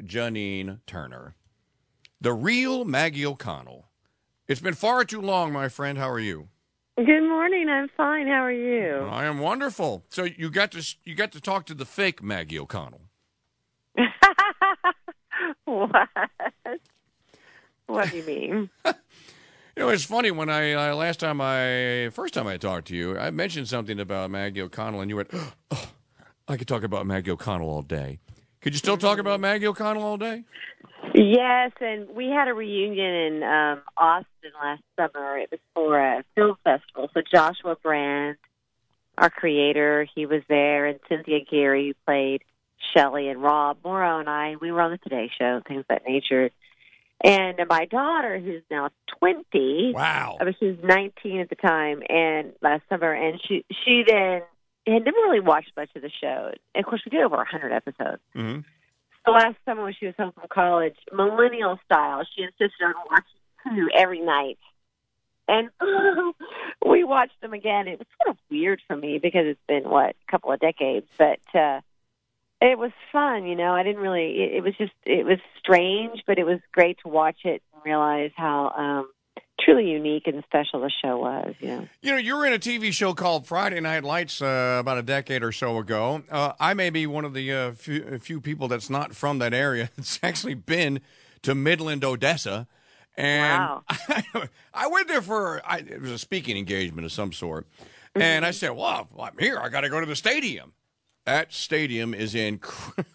Janine Turner, the real Maggie O'Connell. It's been far too long, my friend. How are you? Good morning. I'm fine. How are you? I am wonderful. So you got to you got to talk to the fake Maggie O'Connell. what? What do you mean? You know, it's funny when I uh, last time I first time I talked to you, I mentioned something about Maggie O'Connell, and you went, oh, "I could talk about Maggie O'Connell all day." Could you still talk about Maggie O'Connell all day? Yes, and we had a reunion in um, Austin last summer. It was for a film festival. So Joshua Brand, our creator, he was there, and Cynthia Geary, who played Shelley, and Rob Morrow, and I. We were on the Today Show, things of that nature. And my daughter, who's now twenty, Wow. I mean, she was 19 at the time, and last summer, and she she then had never really watched much of the show. And of course, we did over 100 episodes. hmm So last summer, when she was home from college, millennial style, she insisted on watching two every night, and we watched them again. It was sort of weird for me because it's been what a couple of decades, but. uh it was fun, you know. I didn't really. It, it was just. It was strange, but it was great to watch it and realize how um truly unique and special the show was. You know. You know, you were in a TV show called Friday Night Lights uh, about a decade or so ago. Uh, I may be one of the uh, few, few people that's not from that area that's actually been to Midland, Odessa. And Wow. I, went there for I, it was a speaking engagement of some sort, and I said, "Well, I'm here. I got to go to the stadium." That stadium is in.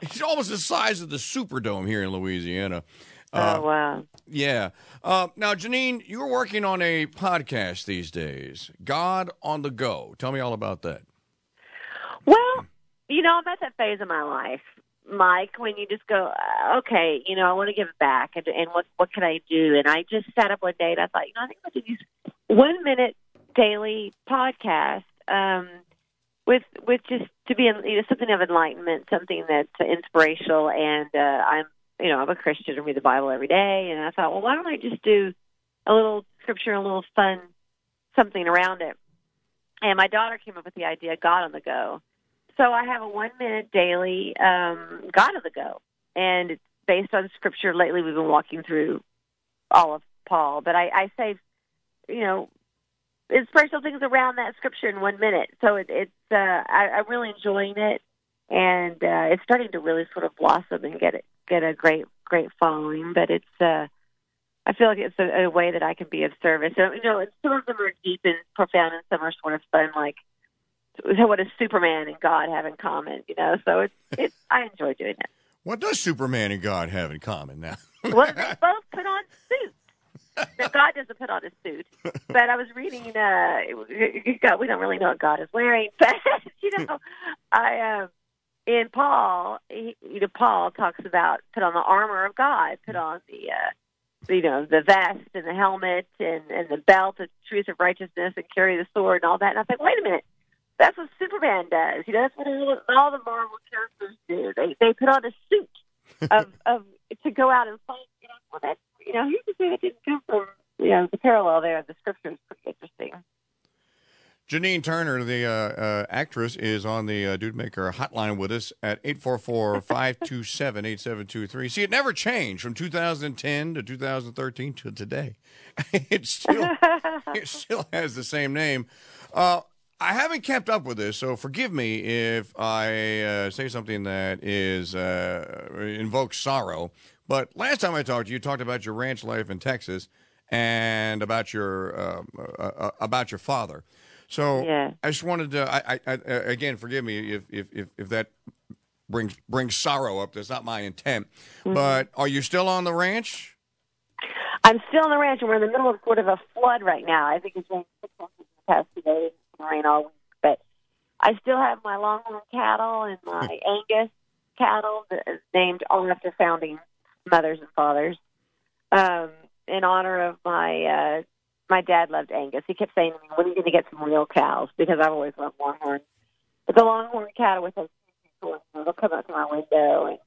it's almost the size of the Superdome here in Louisiana. Uh, oh wow. Yeah. Uh, now, Janine, you're working on a podcast these days, God on the Go. Tell me all about that. Well, you know, I'm at that phase of my life, Mike, when you just go, uh, okay, you know, I want to give back, and, and what what can I do? And I just sat up one day and I thought, you know, I think I could use one minute daily podcast um, with with just to be you know something of enlightenment, something that's inspirational, and uh, I'm you know I'm a Christian and read the Bible every day, and I thought, well, why don't I just do a little scripture, a little fun something around it? And my daughter came up with the idea, God on the Go. So I have a one minute daily um, God on the Go, and it's based on scripture. Lately, we've been walking through all of Paul, but I, I say, you know, inspirational things around that scripture in one minute. So it, it's uh, I, I'm really enjoying it, and uh, it's starting to really sort of blossom and get it get a great great following. But it's uh, I feel like it's a, a way that I can be of service. So, you know, and some of them are deep and profound, and some are sort of fun, like what does Superman and God have in common? You know, so it's it's I enjoy doing it. What does Superman and God have in common now? Well, they both put on suits. Now, God doesn't put on a suit, but I was reading. uh God, We don't really know what God is wearing, but you know, I um in Paul, he, you know, Paul talks about put on the armor of God, put on the. uh you know the vest and the helmet and and the belt of truth of righteousness and carry the sword and all that. And I was like, wait a minute, that's what Superman does. You know, that's what all, all the Marvel characters do. They they put on a suit of of to go out and fight. You know, well, that's you know, who's to say that didn't come from you know the parallel there. The scripture is pretty interesting. Janine Turner, the uh, uh, actress, is on the uh, Dude Maker hotline with us at 844-527-8723. See, it never changed from 2010 to 2013 to today. it still it still has the same name. Uh, I haven't kept up with this, so forgive me if I uh, say something that is uh, invokes sorrow. But last time I talked to you, you talked about your ranch life in Texas and about your uh, about your father. So Yeah. I just wanted to, I, I, I, again, forgive me if, if, if, if that brings brings sorrow up. That's not my intent. But are you still on the ranch? I'm still on the ranch, and we're in the middle of sort of a flood right now. I think it's rained six inches in the past two days. Rain all week, but I still have my Longhorn cattle and my Angus cattle that is named all after founding mothers and fathers. Um, in honor of my uh, my dad loved Angus. He kept saying to me, "When are you going to get some real cows?" Because I've always loved Longhorn. But the Longhorn cattle with those treats, they'll come up to my window and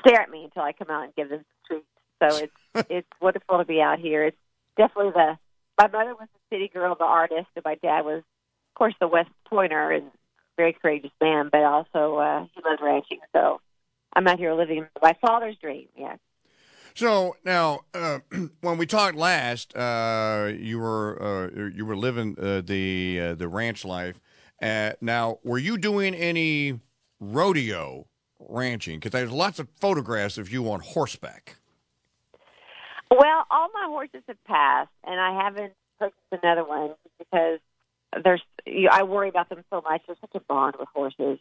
stare at me until I come out and give them some treats. So it's it's wonderful to be out here. It's definitely the my mother was the city girl, the artist, and my dad was, of course, the West Pointer and very courageous man. But also uh, he loved ranching, so I'm out here living my father's dream. Yes. So now, uh, when we talked last, uh, you were uh, you were living uh, the uh, the ranch life. Uh, now, were you doing any rodeo ranching? Because there's lots of photographs of you on horseback. Well, all my horses have passed, and I haven't purchased another one because there's. I worry about them so much. There's such a bond with horses,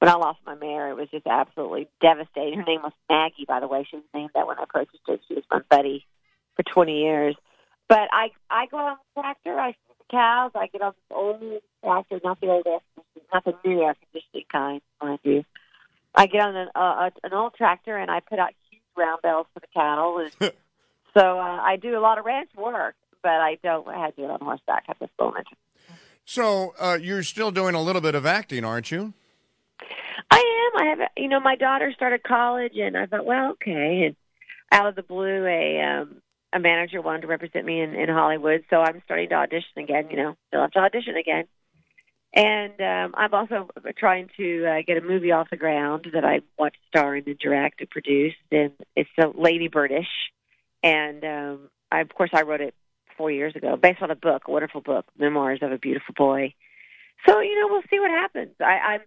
when I lost my mare, it was just absolutely devastating. Her name was Maggie, by the way. She was named that when I purchased her. She was my buddy for 20 years. But I I go on the tractor. I see the cows. I get on this old tractor, not the old air conditioning, not the new air conditioning kind, mind you. I get on an, uh, an old tractor and I put out huge round bells for the cattle. And so uh, I do a lot of ranch work, but I don't I do it on horseback at this moment. So uh, you're still doing a little bit of acting, aren't you? I am. I have, you know, my daughter started college, and I thought, well, okay. And out of the blue, a um, a manager wanted to represent me in, in Hollywood, so I'm starting to audition again. You know, still have to audition again. And um, I'm also trying to uh, get a movie off the ground that I want to star in and direct and produce. And it's a Lady Birdish, and um, I, of course I wrote it four years ago, based on a book, a wonderful book, Memoirs of a Beautiful Boy. So you know, we'll see what happens. I, I'm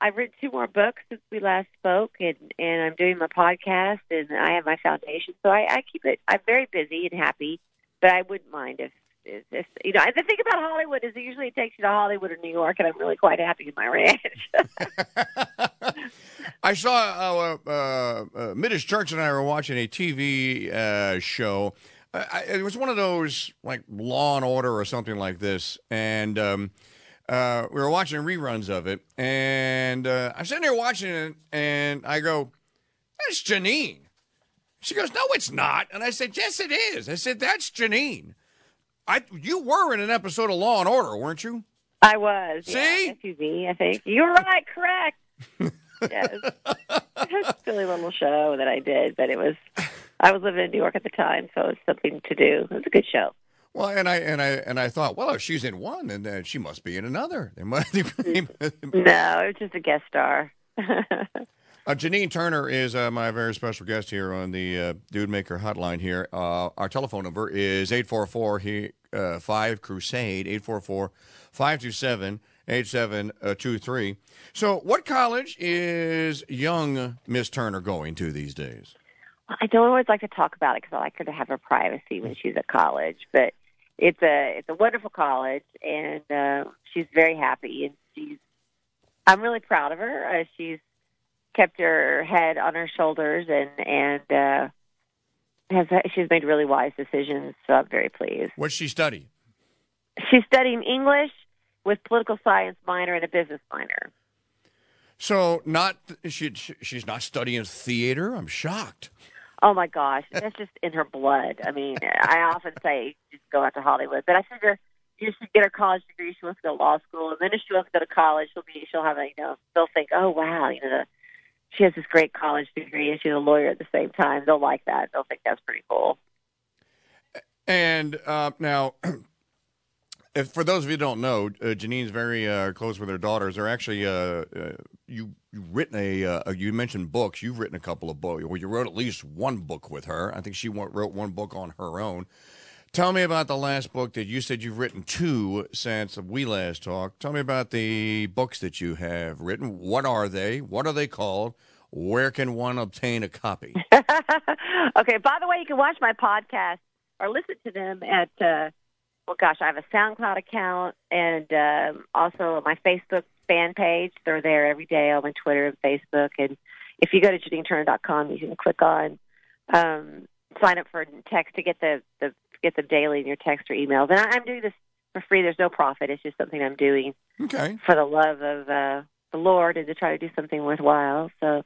I've written two more books since we last spoke, and and I'm doing my podcast, and I have my foundation. So I, I keep it. I'm very busy and happy, but I wouldn't mind if, if, if you know. The thing about Hollywood is it usually takes you to Hollywood or New York, and I'm really quite happy in my ranch. I saw uh, uh, uh, Middish Church and I were watching a TV uh, show. I, it was one of those like Law and Order or something like this, and. Um, uh, we were watching reruns of it, and uh, I'm sitting there watching it, and I go, "That's Janine." She goes, "No, it's not." And I said, "Yes, it is." I said, "That's Janine." I you were in an episode of Law and Order, weren't you? I was. See, yeah, SVU, I think you're right. Correct. yes, a silly little show that I did, but it was. I was living in New York at the time, so it was something to do. It was a good show. Well, and I and I and I thought, well, if she's in one, then uh, she must be in another. Must no, it was just a guest star. Uh, Janine Turner is uh, my very special guest here on the uh, Dude Maker Hotline. Here, uh, our telephone number is eight four four uh, five Crusade eight four four five two seven eight seven two three. So, what college is young Miss Turner going to these days? I don't always like to talk about it because I like her to have her privacy when she's at college. But it's a it's a wonderful college, and uh, she's very happy, and she's. I'm really proud of her. Uh, she's kept her head on her shoulders, and and uh, has she's made really wise decisions. So I'm very pleased. What's she study? She's studying English with political science minor and a business minor. So not she she's not studying theater. I'm shocked. Oh my gosh, that's just in her blood. I mean, I often say just go out to Hollywood, but I figure you should get her college degree. She wants to go to law school, and then if she wants to go to college, she'll be she'll have a you know they'll think, oh wow, you know, the, she has this great college degree and she's a lawyer at the same time. They'll like that. They'll think that's pretty cool. And uh, now, if for those of you who don't know, uh, Janine's very uh, close with her daughters. They're actually uh, uh, you you've written a uh, you mentioned books. You've written a couple of books. Well, you wrote at least one book with her. I think she wrote one book on her own. Tell me about the last book that you said you've written two since we last talked. Tell me about the books that you have written. What are they? What are they called? Where can one obtain a copy? okay. By the way, you can watch my podcast or listen to them at. Well, gosh, I have a SoundCloud account and um, also my Facebook fan page. They're there every day on my Twitter and Facebook. And if you go to JanineTurner.com, you can click on um, sign up for text to get the, the get them daily in your text or emails. And I, I'm doing this for free. There's no profit. It's just something I'm doing okay. for the love of uh, the Lord and to try to do something worthwhile. So,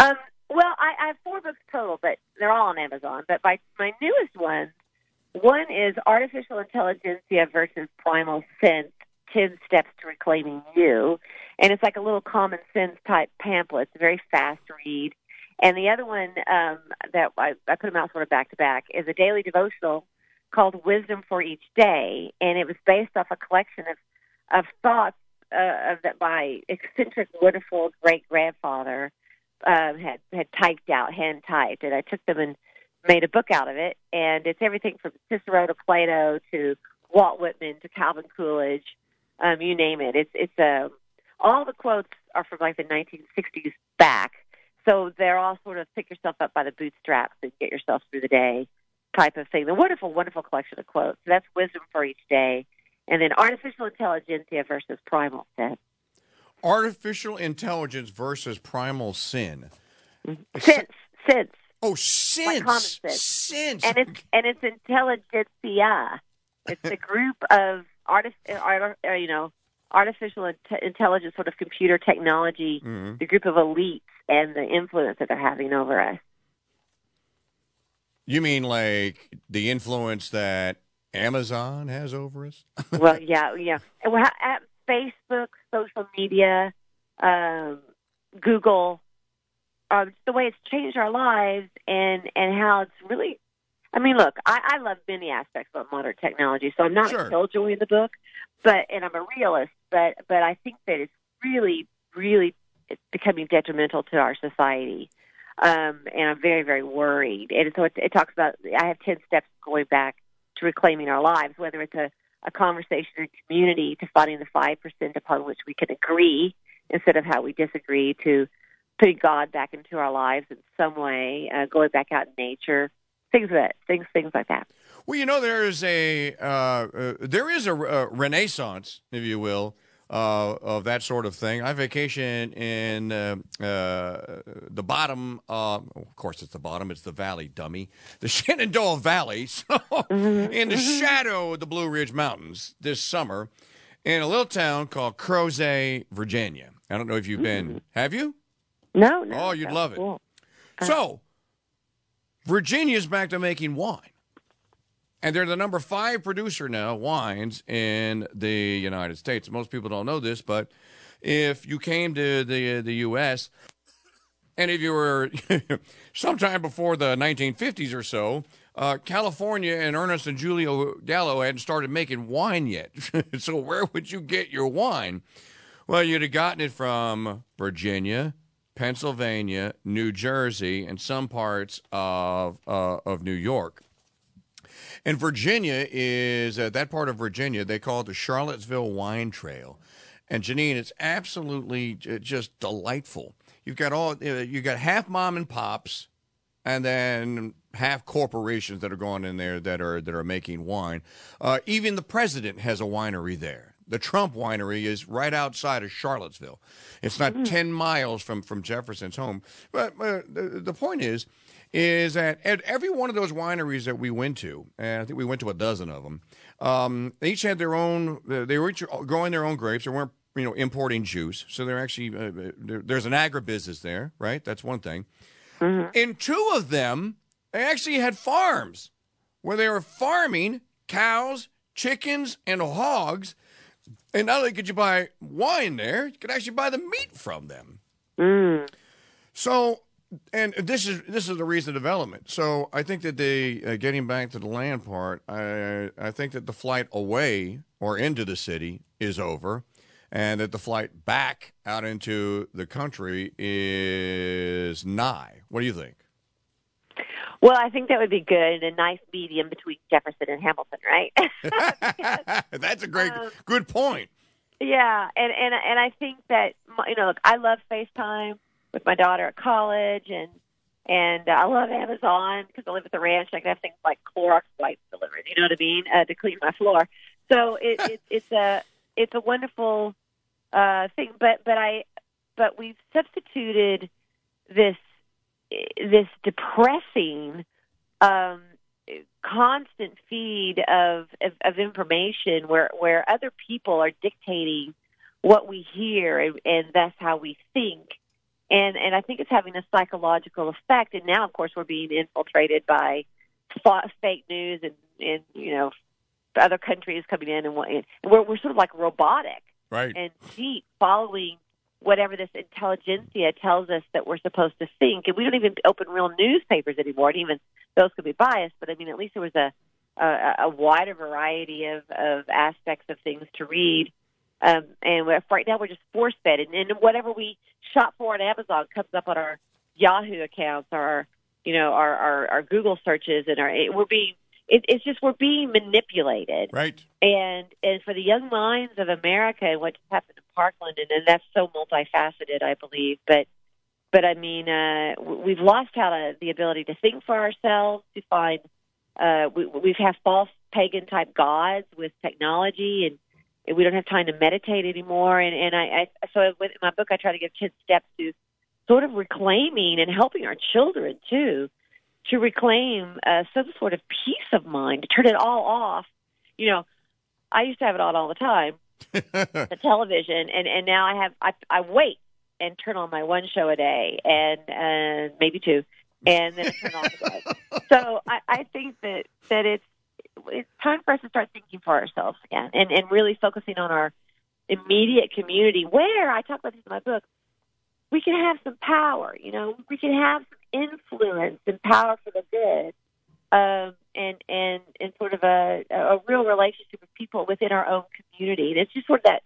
um, well, I, I have four books total, but they're all on Amazon. But my my newest one, one is Artificial Intelligentsia versus Primal Sense 10 Steps to Reclaiming You. And it's like a little common sense type pamphlet. It's a very fast read. And the other one um, that I, I put them out sort of back to back is a daily devotional called Wisdom for Each Day. And it was based off a collection of, of thoughts uh, of that my eccentric, wonderful great grandfather um, had had typed out, hand typed, and I took them and made a book out of it. And it's everything from Cicero to Plato to Walt Whitman to Calvin Coolidge, um, you name it. It's it's a um, all the quotes are from like the 1960s back, so they're all sort of pick yourself up by the bootstraps and get yourself through the day type of thing. The wonderful, wonderful collection of quotes. So that's wisdom for each day, and then artificial intelligentsia versus primal sin. Artificial intelligence versus primal sin. Sense, sense. Oh, sense. Like common sense. Sense. And it's and it's intelligentsia. It's a group of artists, uh, you know, artificial int- intelligence, sort of computer technology, mm-hmm. the group of elites and the influence that they're having over us. You mean like the influence that Amazon has over us? well, yeah, yeah. Well, at Facebook, social media, um, Google, um, the way it's changed our lives, and and how it's really. I mean, look, I, I love many aspects of modern technology, so I'm not sure. a killjoy in the book, but and I'm a realist, but but I think that it's really, really it's becoming detrimental to our society um, and I'm very, very worried. And so it, it talks about I have ten steps going back to reclaiming our lives, whether it's a, a conversation in community to finding the five percent upon which we can agree instead of how we disagree to putting God back into our lives in some way, uh, going back out in nature, things that, things, things like that. Well, you know, there is a uh, uh, there is a, a renaissance, if you will, uh, of that sort of thing. I vacation in uh, uh, the bottom. Uh, of course, it's the bottom. It's the valley, dummy. The Shenandoah Valley. So, mm-hmm. in the mm-hmm. shadow of the Blue Ridge Mountains this summer, in a little town called Crozet, Virginia. I don't know if you've been. Mm. Have you? No, no. Oh, you'd love it. Cool. So, Virginia's back to making wine. And they're the number five producer now, wines, in the United States. Most people don't know this, but if you came to the the U.S. and if you were sometime before the 1950s or so, uh, California and Ernest and Julio Gallo hadn't started making wine yet. so where would you get your wine? Well, you'd have gotten it from Virginia, Pennsylvania, New Jersey, and some parts of uh, of New York. And Virginia is uh, that part of Virginia. They call it the Charlottesville Wine Trail. And Janine, it's absolutely just delightful. You've got all uh, you got half mom and pops, and then half corporations that are going in there that are that are making wine. Uh, even the president has a winery there. The Trump winery is right outside of Charlottesville. It's not mm. ten miles from from Jefferson's home. But uh, the, the point is, is that at every one of those wineries that we went to, and I think we went to a dozen of them, um, they each had their own. They were each growing their own grapes. They weren't, you know, importing juice. So they're actually uh, there's an agribusiness there, right? That's one thing. Mm-hmm. In two of them, they actually had farms where they were farming cows, chickens, and hogs. And not only could you buy wine there, you could actually buy the meat from them. Mm. So and this is this is the recent development. So I think that the uh, getting back to the land part, I I think that the flight away or into the city is over, and that the flight back out into the country is nigh. What do you think? Well, I think that would be good. And a nice medium between Jefferson and Hamilton, right? That's a great, um, good point. Yeah, and and and I think that you know, look, I love FaceTime with my daughter at college, and and I love Amazon because I live at the ranch. And I can have things like Clorox wipes delivered. You know what I mean? Uh, to clean my floor. So it, it, it's a it's a wonderful uh, thing. But but I but we've substituted this this depressing um, constant feed of, of of information where where other people are dictating what we hear and, and that's how we think and and I think it's having a psychological effect. And now, of course, we're being infiltrated by fake news and and you know other countries coming in, and, and we're we're sort of like robotic, right? And deep following whatever this intelligentsia tells us that we're supposed to think. And we don't even open real newspapers anymore. And even those could be biased, but I mean, at least there was a a, a wider variety of of aspects of things to read Um, and we're, right now we're just force fed, and, and whatever we shop for on Amazon comes up on our Yahoo accounts, or our, you know, our, our, our Google searches, and our we're being it, it's just we're being manipulated, Right. and and for the young minds of America and what just happened Parkland, and, and that's so multifaceted, I believe. But but I mean, uh, we've lost how to the ability to think for ourselves, to find. Uh, we, we've had false pagan type gods with technology, and, and we don't have time to meditate anymore. And and I, I so with my book, I try to give kids steps to sort of reclaiming and helping our children too to reclaim uh, some sort of peace of mind, to turn it all off. You know, I used to have it on all the time, the television, and and now I have I I wait and turn on my one show a day and uh, maybe two, and then I turn off again. So I, I think that that it's it's time for us to start thinking for ourselves again, and and really focusing on our immediate community. Where I talk about this in my book, we can have some power. You know, we can have some influence and power for the good. Um, and and and sort of a a real relationship with people within our own community. And it's just sort of that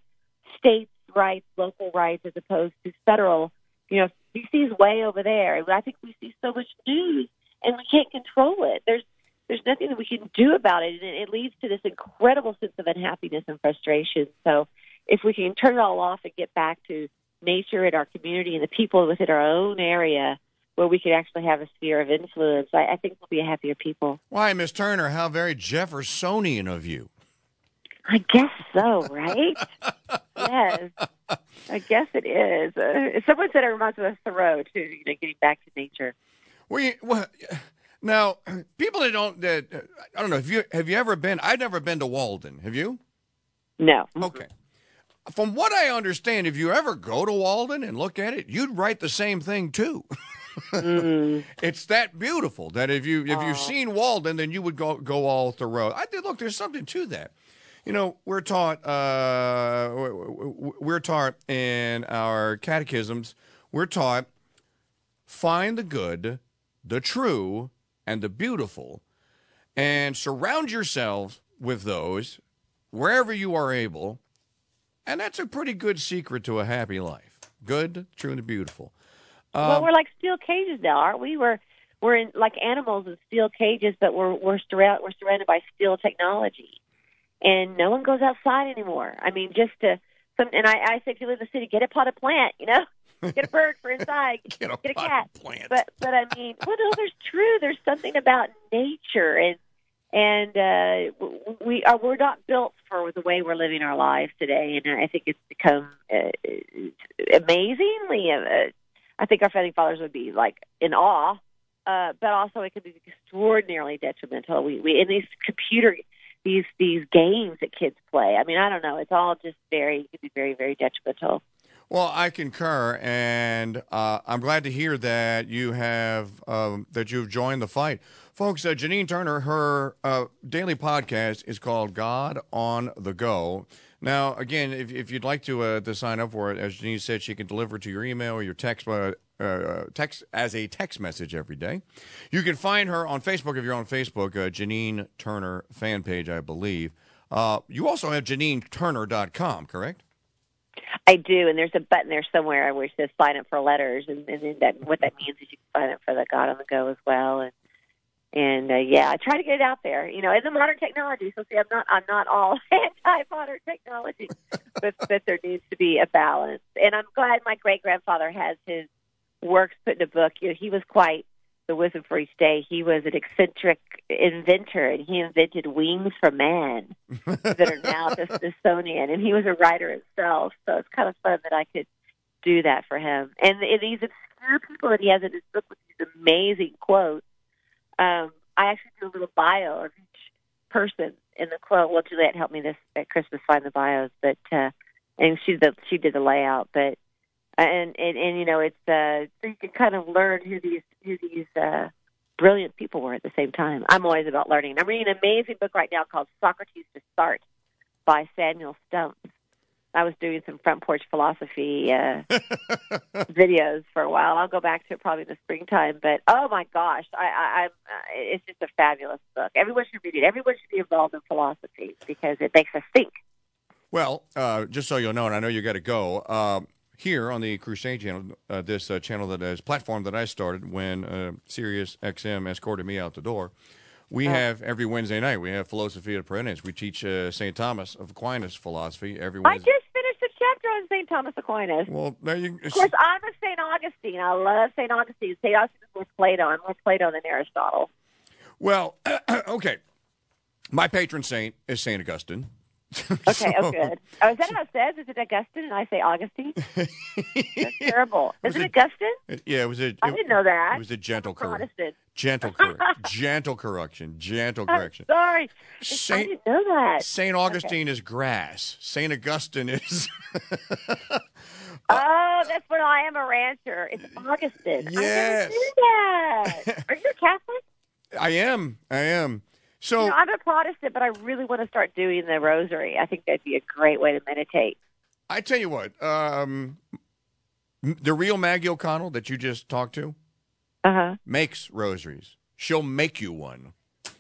states' rights, local rights, as opposed to federal. You know, DC's way over there. I think we see so much news, and we can't control it. There's there's nothing that we can do about it, and it leads to this incredible sense of unhappiness and frustration. So, if we can turn it all off and get back to nature and our community and the people within our own area where we could actually have a sphere of influence, I, I think we'll be a happier people. Why, Miss Turner, how very Jeffersonian of you. I guess so, right? yes, I guess it is. Uh, someone said it reminds me of Thoreau too. You know, getting back to nature. We well, now people that don't that I don't know. Have you have you ever been? I've never been to Walden. Have you? No. Okay. From what I understand, if you ever go to Walden and look at it, you'd write the same thing too. Mm. It's that beautiful that if you if you've seen Walden, then you would go go all Thoreau. I did look. There's something to that. You know, we're taught uh, we're taught in our catechisms. We're taught find the good, the true, and the beautiful, and surround yourself with those wherever you are able. And that's a pretty good secret to a happy life. Good, true, and beautiful. Well, Um, we're like steel cages now, aren't we? We're we're in like animals in steel cages, but we're we're surrounded we're surrounded by steel technology, and no one goes outside anymore. I mean, just to some, and I, I say if you live in the city, get a pot of plant, you know, get a bird for inside, Get a, get a cat. plant. but but I mean, well, no, there's true. There's something about nature, and and uh, we are we're not built for the way we're living our lives today, and I think it's become uh, amazingly. Uh, I think our founding fathers would be like in awe, uh, but also it could be extraordinarily detrimental. We we in these computer these these games that kids play. I mean, I don't know. It's all just very it could be very very detrimental. Well, I concur, and uh, I'm glad to hear that you have um, that you've joined the fight, folks. Uh, Janine Turner, her uh, daily podcast is called God on the Go. Now, again, if, if you'd like to uh, to sign up for it, as Janine said, she can deliver to your email or your text uh, uh, text as a text message every day. You can find her on Facebook if you're on Facebook, uh, Janine Turner fan page, I believe. Uh, you also have JanineTurner.com, correct? I do, and there's a button there somewhere where it says sign up for letters, and, and that what that means is you can sign up for the God on the Go as well, and and uh, yeah, I try to get it out there, you know, in the modern technology. So see, I'm not I'm not all anti modern technology, but but there needs to be a balance, and I'm glad my great grandfather has his works put in a book. You know, he was quite the wisdom for each day. He was an eccentric inventor, and he invented wings for man that are now the Smithsonian, and he was a writer himself. So it's kind of fun that I could do that for him. And, and these obscure people that he has in his book with these amazing quotes, um, I actually do a little bio of each person in the quote. Well, Juliette helped me this at Christmas find the bios, but uh, and she did she did the layout, but. And, and and you know it's uh so you can kind of learn who these who these uh brilliant people were at the same time. I'm always about learning. I'm reading an amazing book right now called Socrates to Sartre by Samuel Stumpf. I was doing some front porch philosophy uh, videos for a while. I'll go back to it probably in the springtime. But oh my gosh, I, I, I'm uh, it's just a fabulous book. Everyone should read it. Everyone should be involved in philosophy because it makes us think. Well, uh, just so you'll know, and I know you got to go. Uh, here on the Crusade channel, uh, this uh, channel that is platform that I started when uh, Sirius XM escorted me out the door. We have every Wednesday night. We have Philosophia Perennis. We teach uh, St. Thomas of Aquinas philosophy every Wednesday. I just finished a chapter on St. Thomas Aquinas. well, there you. Of course, I'm a St. Augustine. I love St. Augustine. St. Augustine is more Plato. I'm more Plato than Aristotle. Well, okay. My patron saint is Saint Augustine. Okay, oh, good. Oh, is that how it says? Is it Augustine and I say Augustine? That's terrible. Is it it- Augustine? Yeah, it was a. I didn't know that. It was a gentle correction. Gentle, cor- gentle correction. Gentle I'm correction. sorry. I Saint didn't know that. Saint Augustine is grass. Saint Augustine is. Oh, uh, that's when I am a rancher. It's Augustine. Yes. I never knew that. Are you a Catholic? I am. I am. So You know, I'm a Protestant, but I really want to start doing the rosary. I think that'd be a great way to meditate. I tell you what. Um, the real Maggie O'Connell that you just talked to Uh huh. makes rosaries. She'll make you one.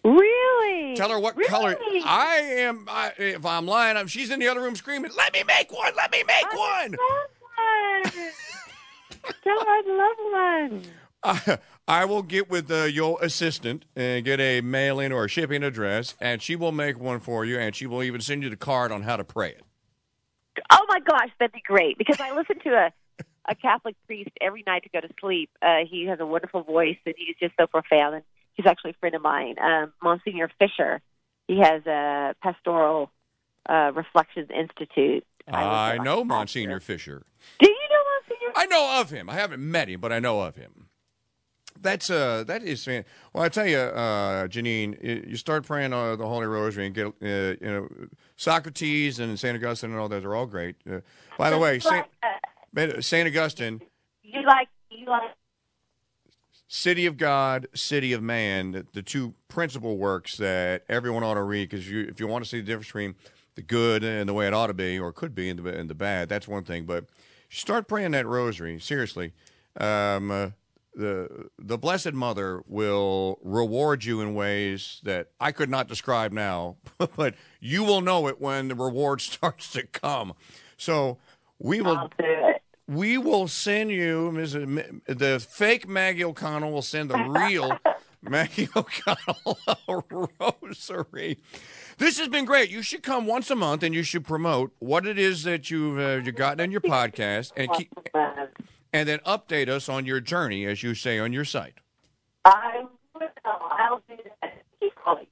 Really? Tell her what really? color. I am. I, if I'm lying, I'm, she's in the other room screaming, "Let me make one! Let me make I one!" love one. Tell her I love one. I, I will get with uh, your assistant and get a mailing or a shipping address, and she will make one for you, and she will even send you the card on how to pray it. Oh my gosh, that'd be great because I listen to a a Catholic priest every night to go to sleep. Uh, he has a wonderful voice and he's just so profound. And he's actually a friend of mine, um, Monsignor Fisher. He has a pastoral uh, reflections institute. I listen know Monsignor Fisher. Do you know Monsignor? I know of him. I haven't met him, but I know of him. That's uh, that is. fan- Well, I tell you, uh, Janine, you you start praying uh, the Holy Rosary and get, uh, you know, Socrates and Saint Augustine and all those are all great. Uh, by the way, Saint Uh, Saint Augustine, you like you like City of God, City of Man, the, the two principal works that everyone ought to read because you, if you want to see the difference between the good and the way it ought to be, or could be, and the, and the bad, that's one thing. But start praying that rosary seriously. Um, uh, the the Blessed Mother will reward you in ways that I could not describe now, but you will know it when the reward starts to come. So we will I'll do it. we will send you, Ms. The fake Maggie O'Connell will send the real Maggie O'Connell a rosary. This has been great. You should come once a month and you should promote what it is that you've uh, you gotten in your podcast and keep Uh, and then update us on your journey, as you say on your site. I will. I'll do that. Keep calling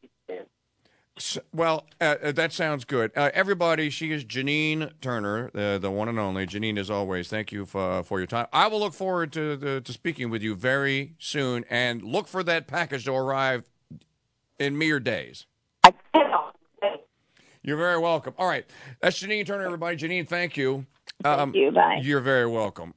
Well, uh, uh, that sounds good. Uh, everybody, she is Janine Turner, uh, the one and only. Janine, as always, thank you for, for your time. I will look forward to, the, to speaking with you very soon and look for that package to arrive in mere days. I cannot. Thank You're very welcome. All right. That's Janine Turner, everybody. Janine, thank you. Um, you. Bye. You're very welcome.